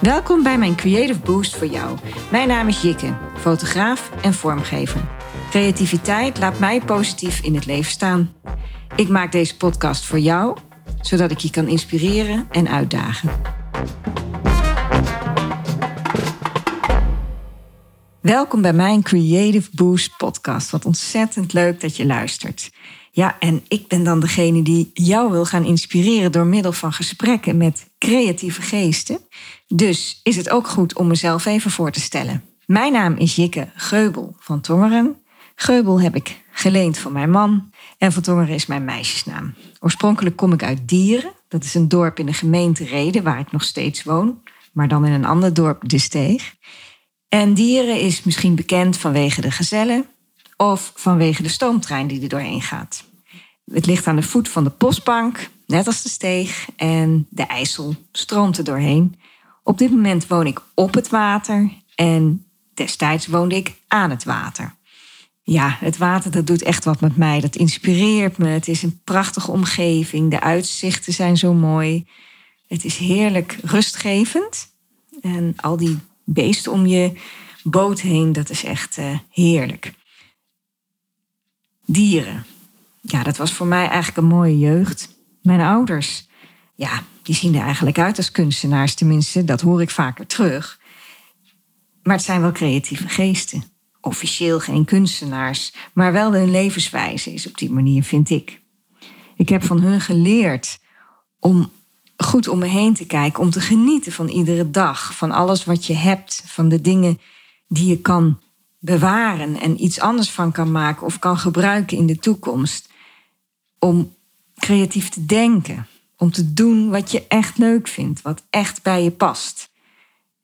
Welkom bij mijn Creative Boost voor jou. Mijn naam is Jikke, fotograaf en vormgever. Creativiteit laat mij positief in het leven staan. Ik maak deze podcast voor jou, zodat ik je kan inspireren en uitdagen. Welkom bij mijn Creative Boost podcast. Wat ontzettend leuk dat je luistert. Ja, en ik ben dan degene die jou wil gaan inspireren door middel van gesprekken met creatieve geesten. Dus is het ook goed om mezelf even voor te stellen. Mijn naam is Jikke Geubel van Tongeren. Geubel heb ik geleend van mijn man en van Tongeren is mijn meisjesnaam. Oorspronkelijk kom ik uit Dieren. Dat is een dorp in de gemeente Reden waar ik nog steeds woon, maar dan in een ander dorp, De Steeg. En Dieren is misschien bekend vanwege de gezellen of vanwege de stoomtrein die er doorheen gaat. Het ligt aan de voet van de postbank, net als de steeg, en de IJssel stroomt er doorheen. Op dit moment woon ik op het water en destijds woonde ik aan het water. Ja, het water dat doet echt wat met mij. Dat inspireert me. Het is een prachtige omgeving. De uitzichten zijn zo mooi. Het is heerlijk rustgevend. En al die beesten om je boot heen, dat is echt uh, heerlijk. Dieren. Ja, dat was voor mij eigenlijk een mooie jeugd. Mijn ouders, ja, die zien er eigenlijk uit als kunstenaars. Tenminste, dat hoor ik vaker terug. Maar het zijn wel creatieve geesten. Officieel geen kunstenaars, maar wel hun levenswijze is op die manier, vind ik. Ik heb van hun geleerd om goed om me heen te kijken, om te genieten van iedere dag, van alles wat je hebt, van de dingen die je kan bewaren en iets anders van kan maken of kan gebruiken in de toekomst. Om creatief te denken, om te doen wat je echt leuk vindt, wat echt bij je past.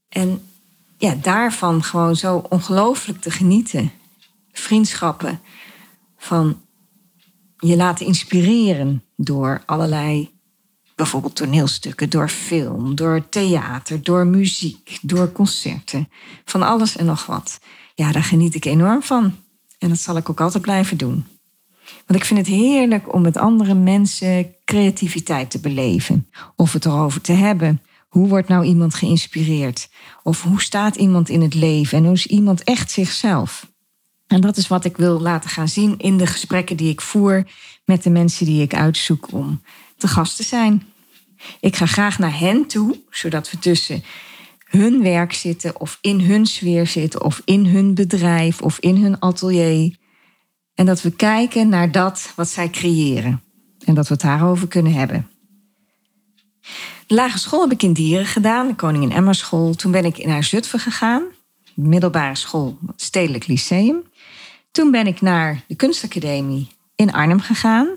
En ja, daarvan gewoon zo ongelooflijk te genieten. Vriendschappen van je laten inspireren door allerlei, bijvoorbeeld toneelstukken, door film, door theater, door muziek, door concerten, van alles en nog wat. Ja, daar geniet ik enorm van. En dat zal ik ook altijd blijven doen. Want ik vind het heerlijk om met andere mensen creativiteit te beleven. Of het erover te hebben. Hoe wordt nou iemand geïnspireerd? Of hoe staat iemand in het leven? En hoe is iemand echt zichzelf? En dat is wat ik wil laten gaan zien in de gesprekken die ik voer met de mensen die ik uitzoek om te gast te zijn. Ik ga graag naar hen toe, zodat we tussen hun werk zitten of in hun sfeer zitten of in hun bedrijf of in hun atelier. En dat we kijken naar dat wat zij creëren en dat we het daarover kunnen hebben. De lagere school heb ik in Dieren gedaan, de Koningin Emma School. Toen ben ik naar Zutphen gegaan, middelbare school, Stedelijk Lyceum. Toen ben ik naar de Kunstacademie in Arnhem gegaan,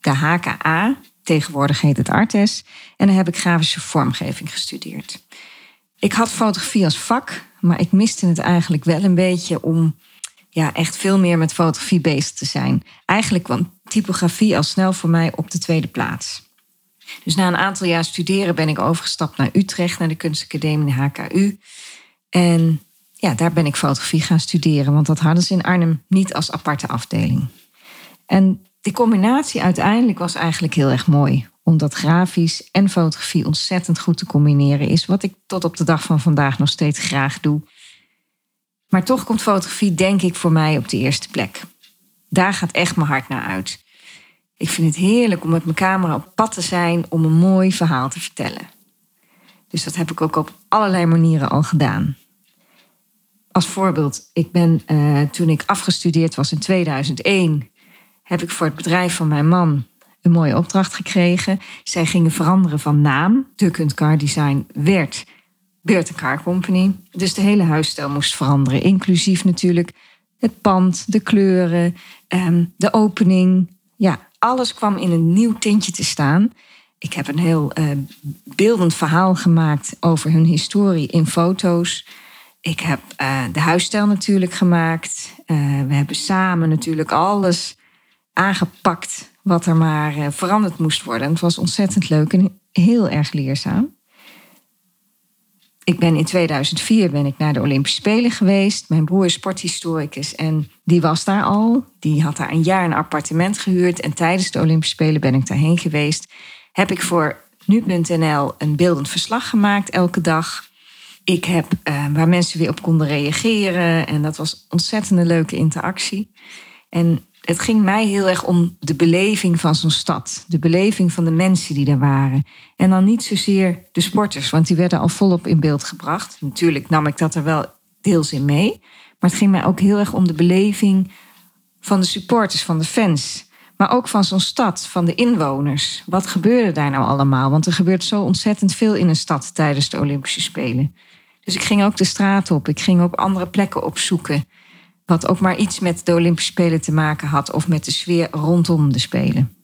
de HKA, tegenwoordig heet het Artes. En dan heb ik grafische vormgeving gestudeerd. Ik had fotografie als vak, maar ik miste het eigenlijk wel een beetje om ja, echt veel meer met fotografie bezig te zijn. Eigenlijk kwam typografie al snel voor mij op de tweede plaats. Dus na een aantal jaar studeren ben ik overgestapt naar Utrecht, naar de Kunstacademie, de HKU. En ja, daar ben ik fotografie gaan studeren, want dat hadden ze in Arnhem niet als aparte afdeling. En die combinatie uiteindelijk was eigenlijk heel erg mooi omdat grafisch en fotografie ontzettend goed te combineren is. Wat ik tot op de dag van vandaag nog steeds graag doe. Maar toch komt fotografie, denk ik, voor mij op de eerste plek. Daar gaat echt mijn hart naar uit. Ik vind het heerlijk om met mijn camera op pad te zijn om een mooi verhaal te vertellen. Dus dat heb ik ook op allerlei manieren al gedaan. Als voorbeeld, ik ben uh, toen ik afgestudeerd was in 2001, heb ik voor het bedrijf van mijn man een mooie opdracht gekregen. Zij gingen veranderen van naam. De Car Design werd Beurt Car Company. Dus de hele huisstijl moest veranderen. Inclusief natuurlijk het pand, de kleuren, ehm, de opening. Ja, alles kwam in een nieuw tintje te staan. Ik heb een heel uh, beeldend verhaal gemaakt over hun historie in foto's. Ik heb uh, de huisstijl natuurlijk gemaakt. Uh, we hebben samen natuurlijk alles aangepakt wat er maar eh, veranderd moest worden. En het was ontzettend leuk en heel erg leerzaam. Ik ben in 2004 ben ik naar de Olympische Spelen geweest. Mijn broer is sporthistoricus en die was daar al. Die had daar een jaar een appartement gehuurd. En tijdens de Olympische Spelen ben ik daarheen geweest. Heb ik voor nu.nl een beeldend verslag gemaakt elke dag. Ik heb uh, waar mensen weer op konden reageren. En dat was ontzettend een leuke interactie. En het ging mij heel erg om de beleving van zo'n stad. De beleving van de mensen die daar waren. En dan niet zozeer de sporters, want die werden al volop in beeld gebracht. Natuurlijk nam ik dat er wel deels in mee. Maar het ging mij ook heel erg om de beleving van de supporters, van de fans. Maar ook van zo'n stad, van de inwoners. Wat gebeurde daar nou allemaal? Want er gebeurt zo ontzettend veel in een stad tijdens de Olympische Spelen. Dus ik ging ook de straat op. Ik ging op andere plekken opzoeken. Wat ook maar iets met de Olympische Spelen te maken had. Of met de sfeer rondom de Spelen.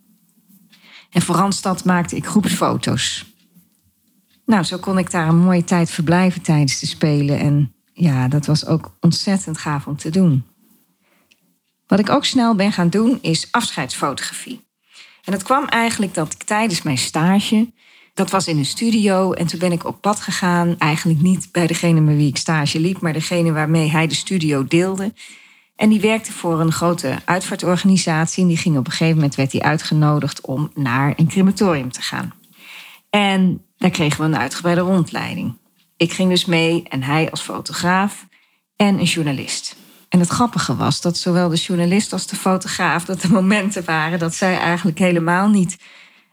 En voor Randstad maakte ik groepsfoto's. Nou, zo kon ik daar een mooie tijd verblijven tijdens de Spelen. En ja, dat was ook ontzettend gaaf om te doen. Wat ik ook snel ben gaan doen is afscheidsfotografie. En dat kwam eigenlijk dat ik tijdens mijn stage, dat was in een studio, en toen ben ik op pad gegaan. Eigenlijk niet bij degene met wie ik stage liep, maar degene waarmee hij de studio deelde. En die werkte voor een grote uitvaartorganisatie. En die ging op een gegeven moment werd hij uitgenodigd om naar een crematorium te gaan. En daar kregen we een uitgebreide rondleiding. Ik ging dus mee en hij als fotograaf en een journalist. En het grappige was dat zowel de journalist als de fotograaf, dat er momenten waren dat zij eigenlijk helemaal niet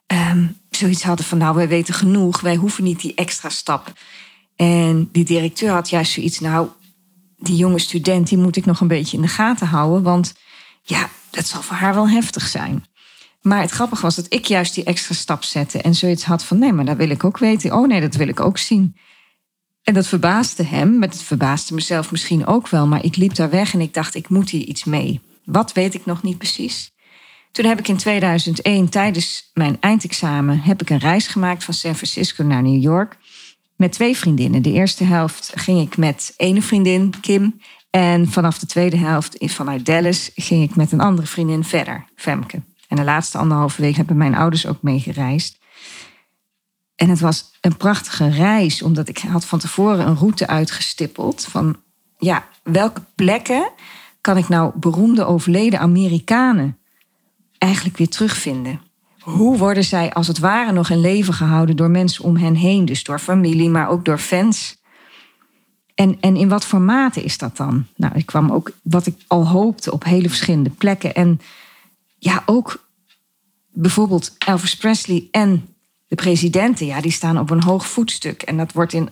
ehm, zoiets hadden van, nou, wij weten genoeg, wij hoeven niet die extra stap. En die directeur had juist zoiets, nou, die jonge student, die moet ik nog een beetje in de gaten houden, want ja, dat zal voor haar wel heftig zijn. Maar het grappige was dat ik juist die extra stap zette en zoiets had van, nee, maar dat wil ik ook weten. Oh nee, dat wil ik ook zien. En dat verbaasde hem, maar het verbaasde mezelf misschien ook wel. Maar ik liep daar weg en ik dacht, ik moet hier iets mee. Wat weet ik nog niet precies. Toen heb ik in 2001 tijdens mijn eindexamen heb ik een reis gemaakt van San Francisco naar New York met twee vriendinnen. De eerste helft ging ik met ene vriendin, Kim. En vanaf de tweede helft vanuit Dallas ging ik met een andere vriendin verder, Femke. En de laatste anderhalve week hebben mijn ouders ook meegereisd. En het was een prachtige reis, omdat ik had van tevoren een route uitgestippeld van ja, welke plekken kan ik nou beroemde overleden Amerikanen eigenlijk weer terugvinden? Hoe worden zij als het ware nog in leven gehouden door mensen om hen heen, dus door familie, maar ook door fans? En, en in wat formaten is dat dan? Nou, ik kwam ook wat ik al hoopte op hele verschillende plekken. En ja, ook bijvoorbeeld Elvis Presley en de presidenten, ja, die staan op een hoog voetstuk. En dat wordt in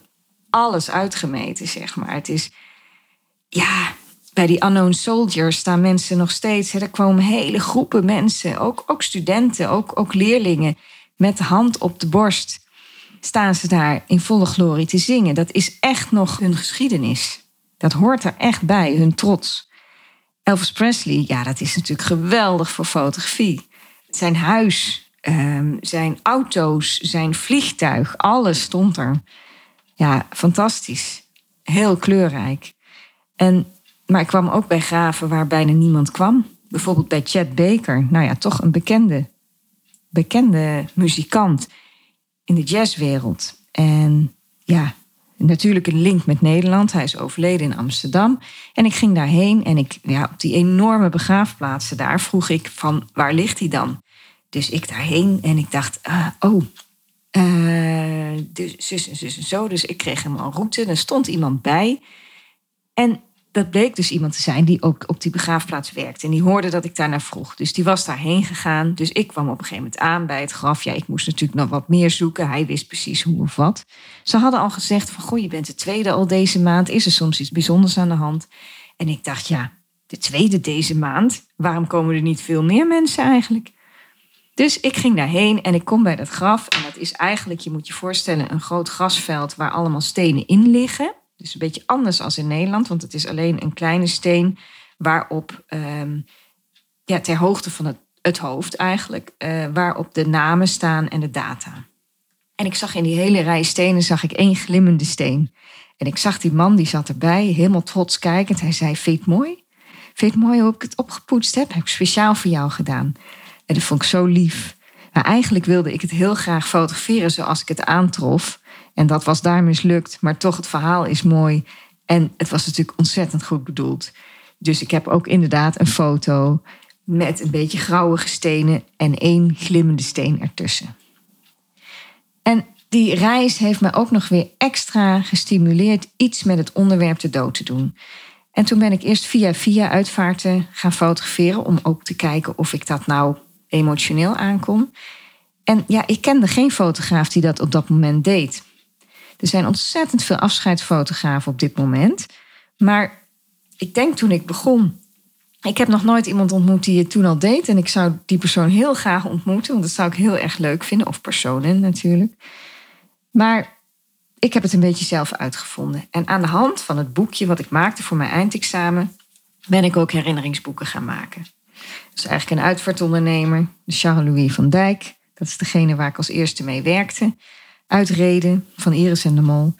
alles uitgemeten, zeg maar. Het is, ja, bij die Unknown Soldiers staan mensen nog steeds. Er komen hele groepen mensen, ook, ook studenten, ook, ook leerlingen, met de hand op de borst. Staan ze daar in volle glorie te zingen. Dat is echt nog hun geschiedenis. Dat hoort er echt bij, hun trots. Elvis Presley, ja, dat is natuurlijk geweldig voor fotografie. Zijn huis, Ehm, zijn auto's, zijn vliegtuig, alles stond er. Ja, fantastisch. Heel kleurrijk. En, maar ik kwam ook bij graven waar bijna niemand kwam. Bijvoorbeeld bij Chet Baker. Nou ja, toch een bekende, bekende muzikant in de jazzwereld. En ja, natuurlijk een link met Nederland. Hij is overleden in Amsterdam. En ik ging daarheen en ik, ja, op die enorme begraafplaatsen daar vroeg ik van waar ligt hij dan? Dus ik daarheen en ik dacht, uh, oh, uh, dus zus en zus en zo. Dus ik kreeg hem een route. Er stond iemand bij. En dat bleek dus iemand te zijn die ook op die begraafplaats werkte. En die hoorde dat ik daar naar vroeg. Dus die was daarheen gegaan. Dus ik kwam op een gegeven moment aan bij het graf. Ja, ik moest natuurlijk nog wat meer zoeken. Hij wist precies hoe of wat. Ze hadden al gezegd van, goh, je bent de tweede al deze maand. Is er soms iets bijzonders aan de hand? En ik dacht, ja, de tweede deze maand? Waarom komen er niet veel meer mensen eigenlijk? Dus ik ging daarheen en ik kom bij dat graf. En dat is eigenlijk, je moet je voorstellen, een groot grasveld waar allemaal stenen in liggen. Dus een beetje anders als in Nederland, want het is alleen een kleine steen waarop, ehm, ja, ter hoogte van het, hoofd eigenlijk, uh, waarop de namen staan en de data. En ik zag in die hele rij stenen zag ik één glimmende steen. En ik zag die man, die zat erbij, helemaal trots kijkend. Hij zei, vind mooi? Vind het mooi hoe ik het opgepoetst heb? Heb ik speciaal voor jou gedaan. En dat vond ik zo lief. Maar eigenlijk wilde ik het heel graag fotograferen zoals ik het aantrof. En dat was daar mislukt. Maar toch, het verhaal is mooi. En het was natuurlijk ontzettend goed bedoeld. Dus ik heb ook inderdaad een foto met een beetje grauwige stenen en één glimmende steen ertussen. En die reis heeft me ook nog weer extra gestimuleerd iets met het onderwerp de dood te doen. En toen ben ik eerst via via uitvaarten gaan fotograferen om ook te kijken of ik dat nou emotioneel aankon. En ja, ik kende geen fotograaf die dat op dat moment deed. Er zijn ontzettend veel afscheidsfotografen op dit moment. Maar ik denk toen ik begon. Ik heb nog nooit iemand ontmoet die het toen al deed. En ik zou die persoon heel graag ontmoeten, want dat zou ik heel erg leuk vinden. Of personen natuurlijk. Maar ik heb het een beetje zelf uitgevonden. En aan de hand van het boekje wat ik maakte voor mijn eindexamen, ben ik ook herinneringsboeken gaan maken. Dat is eigenlijk een uitvaartondernemer, Charles-Louis van Dijk. Dat is degene waar ik als eerste mee werkte. Uitreden van Iris en de Mol.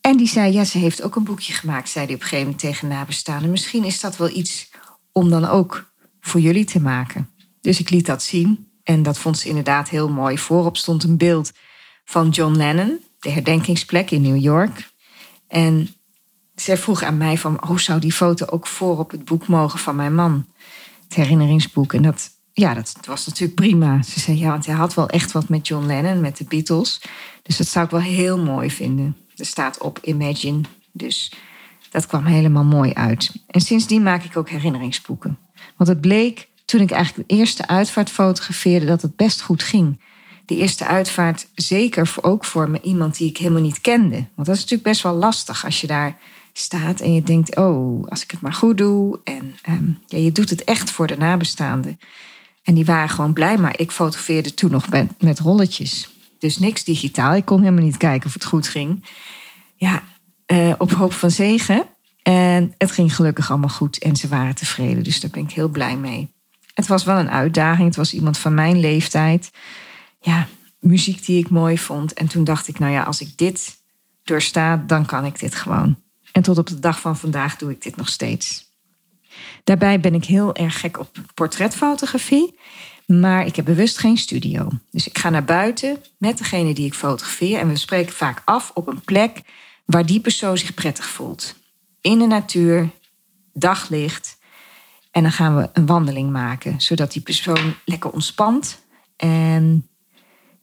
En die zei, ja, ze heeft ook een boekje gemaakt, zei hij op een gegeven moment tegen nabestaanden. Misschien is dat wel iets om dan ook voor jullie te maken. Dus ik liet dat zien en dat vond ze inderdaad heel mooi. Voorop stond een beeld van John Lennon, de herdenkingsplek in New York. En zij vroeg aan mij van, hoe oh, zou die foto ook voor op het boek mogen van mijn man? Het herinneringsboek. En dat, ja, dat was natuurlijk prima. Ze zei, ja, want hij had wel echt wat met John Lennon, met de Beatles. Dus dat zou ik wel heel mooi vinden. Er staat op Imagine. Dus dat kwam helemaal mooi uit. En sindsdien maak ik ook herinneringsboeken. Want het bleek toen ik eigenlijk de eerste uitvaart fotografeerde dat het best goed ging. De eerste uitvaart, zeker ook voor me iemand die ik helemaal niet kende. Want dat is natuurlijk best wel lastig als je daar staat en je denkt: oh, als ik het maar goed doe. En um, ja, je doet het echt voor de nabestaanden. En die waren gewoon blij, maar ik fotografeerde toen nog met, met rolletjes. Dus niks digitaal. Ik kon helemaal niet kijken of het goed ging. Ja, uh, op hoop van zegen. En het ging gelukkig allemaal goed en ze waren tevreden. Dus daar ben ik heel blij mee. Het was wel een uitdaging. Het was iemand van mijn leeftijd. Ja, muziek die ik mooi vond. En toen dacht ik, nou ja, als ik dit doorsta, dan kan ik dit gewoon. En tot op de dag van vandaag doe ik dit nog steeds. Daarbij ben ik heel erg gek op portretfotografie. Maar ik heb bewust geen studio. Dus ik ga naar buiten met degene die ik fotografeer. En we spreken vaak af op een plek waar die persoon zich prettig voelt. In de natuur, daglicht. En dan gaan we een wandeling maken, zodat die persoon lekker ontspant. En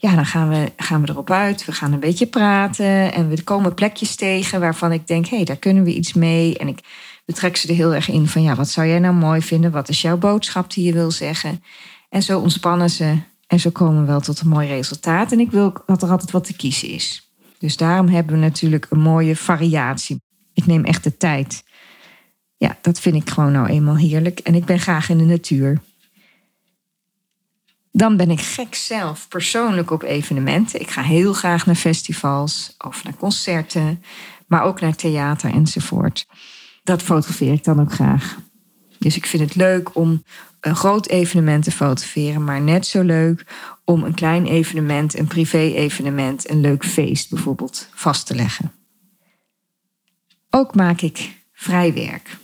ja, dan gaan we, gaan we erop uit. We gaan een beetje praten. En we komen plekjes tegen waarvan ik denk: hé, hey, daar kunnen we iets mee. En ik betrek ze er heel erg in van: ja, wat zou jij nou mooi vinden? Wat is jouw boodschap die je wil zeggen? En zo ontspannen ze. En zo komen we wel tot een mooi resultaat. En ik wil dat er altijd wat te kiezen is. Dus daarom hebben we natuurlijk een mooie variatie. Ik neem echt de tijd. Ja, dat vind ik gewoon nou eenmaal heerlijk. En ik ben graag in de natuur. Dan ben ik gek zelf persoonlijk op evenementen. Ik ga heel graag naar festivals of naar concerten, maar ook naar theater enzovoort. Dat fotografeer ik dan ook graag. Dus ik vind het leuk om een groot evenement te fotograferen, maar net zo leuk om een klein evenement, een privé-evenement, een leuk feest bijvoorbeeld vast te leggen. Ook maak ik vrijwerk.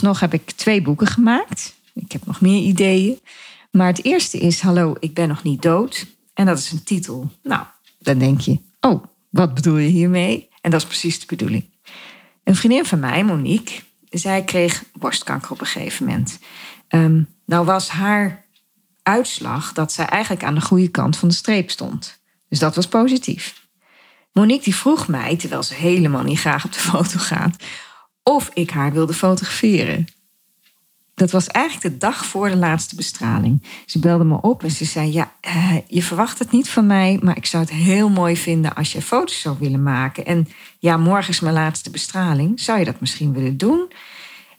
nog heb ik twee boeken gemaakt. Ik heb nog meer ideeën. Maar het eerste is Hallo, ik ben nog niet dood. En dat is een titel. Nou, dan denk je, oh, wat bedoel je hiermee? En dat is precies de bedoeling. Een vriendin van mij, Monique, zij kreeg borstkanker op een gegeven moment. Um, nou was haar uitslag dat zij eigenlijk aan de goede kant van de streep stond. Dus dat was positief. Monique die vroeg mij, terwijl ze helemaal niet graag op de foto gaat, of ik haar wilde fotograferen. Dat was eigenlijk de dag voor de laatste bestraling. Ze belde me op en ze zei: Ja, eh, je verwacht het niet van mij, maar ik zou het heel mooi vinden als je foto's zou willen maken. En ja, morgen is mijn laatste bestraling. Zou je dat misschien willen doen?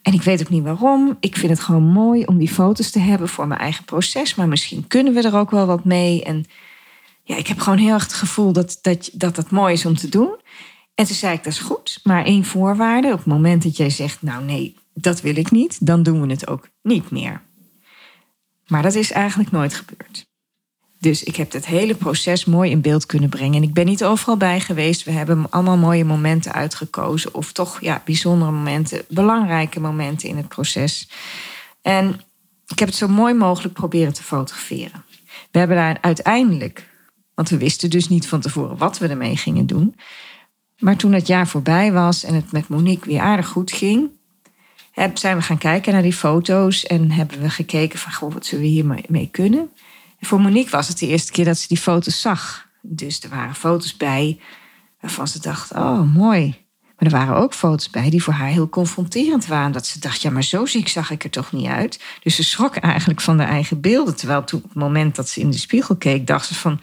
En ik weet ook niet waarom. Ik vind het gewoon mooi om die foto's te hebben voor mijn eigen proces. Maar misschien kunnen we er ook wel wat mee. En ja, ik heb gewoon heel erg het gevoel dat dat, dat, dat mooi is om te doen. En toen zei ik, dat is goed. Maar één voorwaarde. Op het moment dat jij zegt, nou nee, dat wil ik niet. Dan doen we het ook niet meer. Maar dat is eigenlijk nooit gebeurd. Dus ik heb het hele proces mooi in beeld kunnen brengen. En ik ben niet overal bij geweest. We hebben allemaal mooie momenten uitgekozen. Of toch ja, bijzondere momenten, belangrijke momenten in het proces. En ik heb het zo mooi mogelijk proberen te fotograferen. We hebben daar uiteindelijk, want we wisten dus niet van tevoren wat we ermee gingen doen. Maar toen het jaar voorbij was en het met Monique weer aardig goed ging, zijn we gaan kijken naar die foto's en hebben we gekeken van goh, wat zullen we hiermee kunnen. En voor Monique was het de eerste keer dat ze die foto's zag. Dus er waren foto's bij waarvan ze dacht, oh mooi. Maar er waren ook foto's bij die voor haar heel confronterend waren. Dat ze dacht, ja, maar zo ziek zag ik er toch niet uit. Dus ze schrok eigenlijk van haar eigen beelden. Terwijl toen, op het moment dat ze in de spiegel keek, dacht ze van...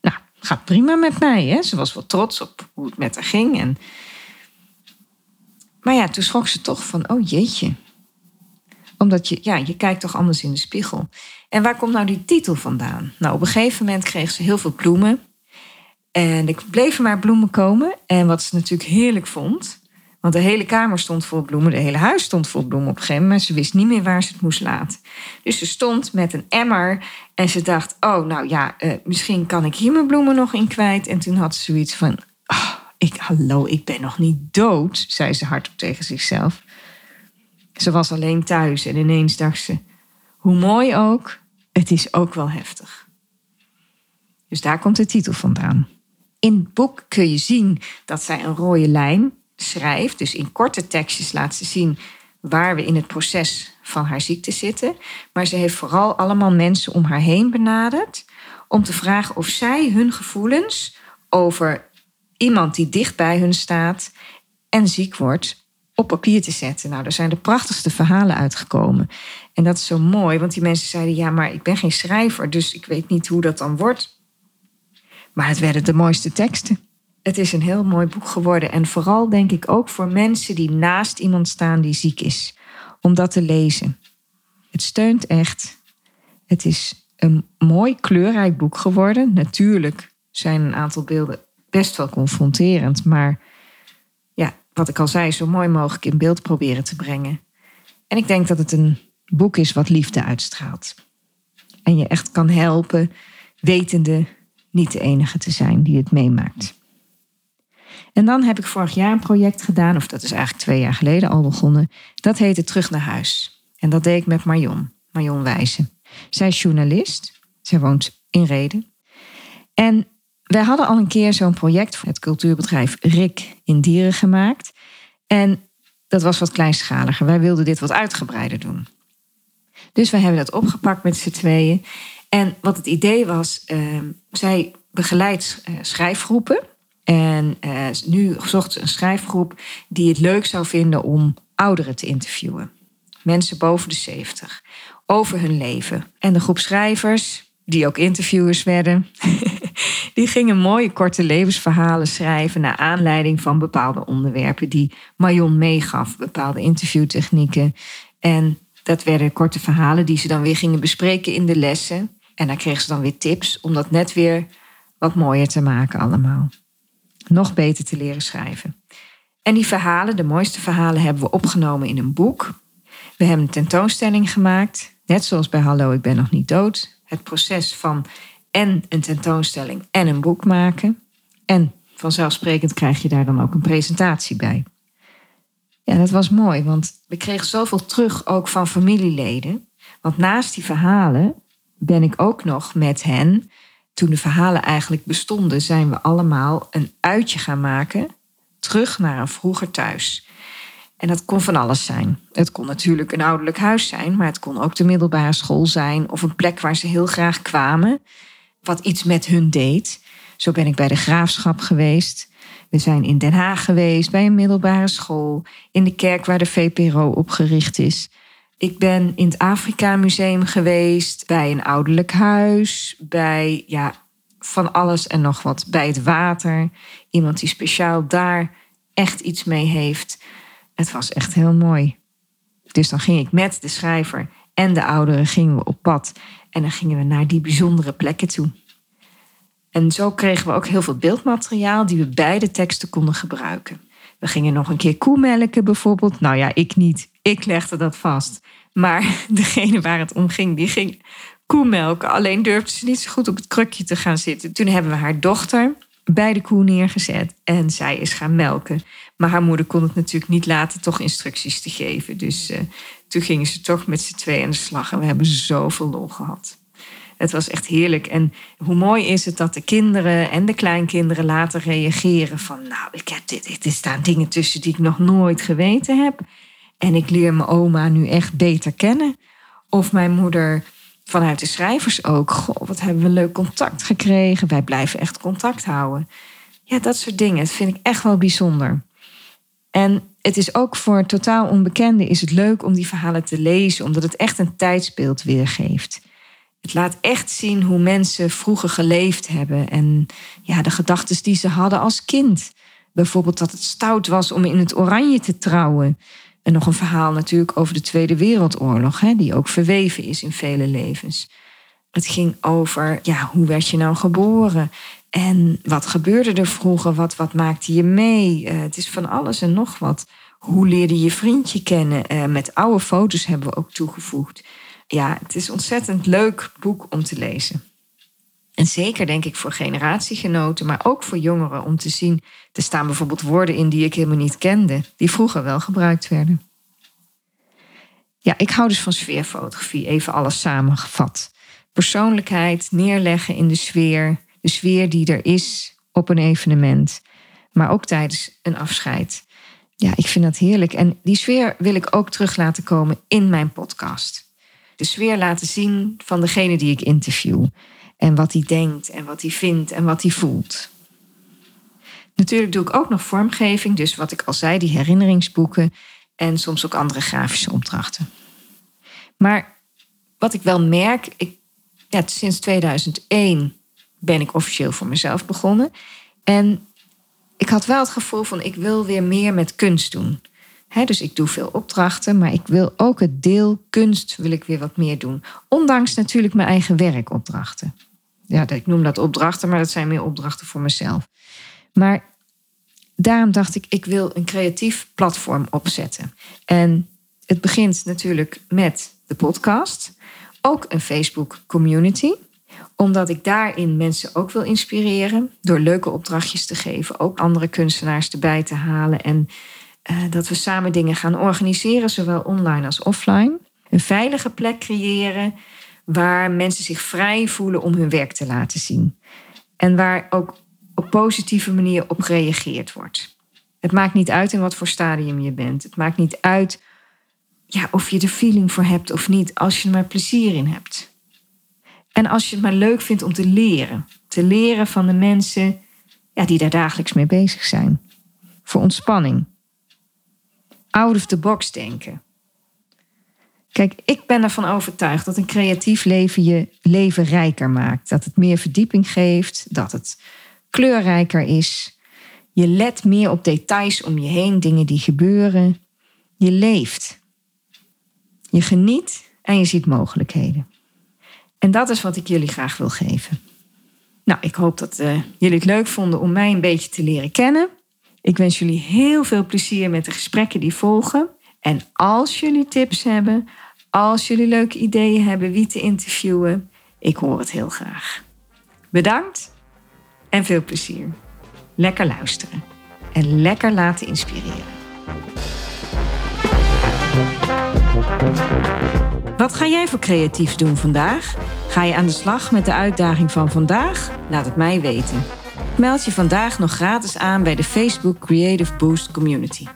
Nou, gaat prima met mij. Hè? Ze was wel trots op hoe het met haar ging. En... Maar ja, toen schrok ze toch van, oh jeetje. Omdat je, ja, je kijkt toch anders in de spiegel. En waar komt nou die titel vandaan? Nou, op een gegeven moment kreeg ze heel veel bloemen. En ik bleef maar bloemen komen. En wat ze natuurlijk heerlijk vond. Want de hele kamer stond vol bloemen. De hele huis stond vol bloemen op een gegeven moment. Ze wist niet meer waar ze het moest laten. Dus ze stond met een emmer. En ze dacht, oh nou ja, uh, misschien kan ik hier mijn bloemen nog in kwijt. En toen had ze zoiets van, ik, hallo, ik ben nog niet dood. Zei ze hardop tegen zichzelf. Ze was alleen thuis en ineens dacht ze, hoe mooi ook, het is ook wel heftig. Dus daar komt de titel vandaan. In het boek kun je zien dat zij een rode lijn schrijft. Dus in korte tekstjes laat ze zien waar we in het proces van haar ziekte zitten. Maar ze heeft vooral allemaal mensen om haar heen benaderd om te vragen of zij hun gevoelens over iemand die dicht bij hun staat en ziek wordt op papier te zetten. Nou, daar zijn de prachtigste verhalen uitgekomen. En dat is zo mooi, want die mensen zeiden: ja, maar ik ben geen schrijver, dus ik weet niet hoe dat dan wordt. Maar het werden de mooiste teksten. Het is een heel mooi boek geworden. En vooral denk ik ook voor mensen die naast iemand staan die ziek is. Om dat te lezen. Het steunt echt. Het is een mooi kleurrijk boek geworden. Natuurlijk zijn een aantal beelden best wel confronterend. Maar ja, wat ik al zei, zo mooi mogelijk in beeld proberen te brengen. En ik denk dat het een boek is wat liefde uitstraalt. En je echt kan helpen, wetende niet de enige te zijn die het meemaakt. En dan heb ik vorig jaar een project gedaan, of dat is eigenlijk twee jaar geleden al begonnen. Dat heette Terug naar huis. En dat deed ik met Marion, Marion Wijzen. Zij is journalist, zij woont in Reden. En wij hadden al een keer zo'n project voor het cultuurbedrijf Rik in Dieren gemaakt. En dat was wat kleinschaliger. Wij wilden dit wat uitgebreider doen. Dus wij hebben dat opgepakt met z'n tweeën. En wat het idee was, uh, zij begeleidt uh, schrijfgroepen. En uh, nu zocht ze een schrijfgroep die het leuk zou vinden om ouderen te interviewen. Mensen boven de 70. Over hun leven. En de groep schrijvers, die ook interviewers werden, die gingen mooie korte levensverhalen schrijven naar aanleiding van bepaalde onderwerpen die Marion meegaf, bepaalde interviewtechnieken. En dat werden korte verhalen die ze dan weer gingen bespreken in de lessen. En daar kregen ze dan weer tips om dat net weer wat mooier te maken allemaal. Nog beter te leren schrijven. En die verhalen, de mooiste verhalen, hebben we opgenomen in een boek. We hebben een tentoonstelling gemaakt, net zoals bij Hallo, ik ben nog niet dood. Het proces van en een tentoonstelling en een boek maken. En vanzelfsprekend krijg je daar dan ook een presentatie bij. Ja, dat was mooi, want we kregen zoveel terug ook van familieleden. Want naast die verhalen ben ik ook nog met hen, toen de verhalen eigenlijk bestonden, zijn we allemaal een uitje gaan maken terug naar een vroeger thuis. En dat kon van alles zijn. Het kon natuurlijk een ouderlijk huis zijn, maar het kon ook de middelbare school zijn of een plek waar ze heel graag kwamen, wat iets met hun deed. Zo ben ik bij de graafschap geweest. We zijn in Den Haag geweest, bij een middelbare school, in de kerk waar de VPRO opgericht is. Ik ben in het Afrika Museum geweest, bij een ouderlijk huis, bij ja, van alles en nog wat. Bij het water. Iemand die speciaal daar echt iets mee heeft. Het was echt heel mooi. Dus dan ging ik met de schrijver en de ouderen gingen we op pad. En dan gingen we naar die bijzondere plekken toe. En zo kregen we ook heel veel beeldmateriaal die we bij de teksten konden gebruiken. We gingen nog een keer koemelken bijvoorbeeld. Nou ja, ik niet. Ik legde dat vast. Maar degene waar het om ging, die ging koemelken. Alleen durfde ze niet zo goed op het krukje te gaan zitten. Toen hebben we haar dochter bij de koe neergezet en zij is gaan melken. Maar haar moeder kon het natuurlijk niet laten toch instructies te geven. Dus uh, toen gingen ze toch met z'n twee aan de slag en we hebben zoveel lol gehad. Het was echt heerlijk. En hoe mooi is het dat de kinderen en de kleinkinderen later reageren van... nou, ik heb dit, er staan dingen tussen die ik nog nooit geweten heb. En ik leer mijn oma nu echt beter kennen. Of mijn moeder vanuit de schrijvers ook. Goh, wat hebben we leuk contact gekregen. Wij blijven echt contact houden. Ja, dat soort dingen. Dat vind ik echt wel bijzonder. En het is ook voor totaal onbekenden is het leuk om die verhalen te lezen, omdat het echt een tijdsbeeld weergeeft. Het laat echt zien hoe mensen vroeger geleefd hebben en ja, de gedachten die ze hadden als kind. Bijvoorbeeld dat het stout was om in het oranje te trouwen. En nog een verhaal natuurlijk over de Tweede Wereldoorlog, hè, die ook verweven is in vele levens. Het ging over, ja, hoe werd je nou geboren? En wat gebeurde er vroeger? Wat, wat maakte je mee? Uh, het is van alles en nog wat. Hoe leerde je vriendje kennen? Uh, met oude foto's hebben we ook toegevoegd. Ja, het is ontzettend leuk boek om te lezen. En zeker denk ik voor generatiegenoten, maar ook voor jongeren om te zien. Er staan bijvoorbeeld woorden in die ik helemaal niet kende, die vroeger wel gebruikt werden. Ja, ik hou dus van sfeerfotografie, even alles samengevat. Persoonlijkheid neerleggen in de sfeer, de sfeer die er is op een evenement, maar ook tijdens een afscheid. Ja, ik vind dat heerlijk. En die sfeer wil ik ook terug laten komen in mijn podcast. De sfeer laten zien van degene die ik interview. En wat hij denkt en wat hij vindt en wat hij voelt. Natuurlijk doe ik ook nog vormgeving, dus wat ik al zei, die herinneringsboeken en soms ook andere grafische opdrachten. Maar wat ik wel merk, ik, ja, sinds 2001 ben ik officieel voor mezelf begonnen. En ik had wel het gevoel van ik wil weer meer met kunst doen. dus ik doe veel opdrachten, maar ik wil ook het deel kunst wil ik weer wat meer doen. Ondanks natuurlijk mijn eigen werkopdrachten ja, ik noem dat opdrachten, maar dat zijn meer opdrachten voor mezelf. Maar daarom dacht ik, ik wil een creatief platform opzetten. En het begint natuurlijk met de podcast, ook een Facebook community omdat ik daarin mensen ook wil inspireren door leuke opdrachtjes te geven, ook andere kunstenaars erbij te halen en uh, dat we samen dingen gaan organiseren, zowel online als offline. Een veilige plek creëren waar mensen zich vrij voelen om hun werk te laten zien. En waar ook op positieve manier op gereageerd wordt. Het maakt niet uit in wat voor stadium je bent. Het maakt niet uit ja, of je er feeling voor hebt of niet, als je er maar plezier in hebt. En als je het maar leuk vindt om te leren. Te leren van de mensen ja, die daar dagelijks mee bezig zijn. Voor ontspanning. Out of the box denken. Kijk, ik ben ervan overtuigd dat een creatief leven je leven rijker maakt. Dat het meer verdieping geeft, dat het kleurrijker is. Je let meer op details om je heen, dingen die gebeuren. Je leeft. Je geniet en je ziet mogelijkheden. En dat is wat ik jullie graag wil geven. Nou, ik hoop dat uh, jullie het leuk vonden om mij een beetje te leren kennen. Ik wens jullie heel veel plezier met de gesprekken die volgen. En als jullie tips hebben, als jullie leuke ideeën hebben wie te interviewen, ik hoor het heel graag. Bedankt en veel plezier. Lekker luisteren en lekker laten inspireren. Wat ga jij voor creatiefs doen vandaag? Ga je aan de slag met de uitdaging van vandaag? Laat het mij weten. Meld je vandaag nog gratis aan bij de Facebook Creative Boost Community.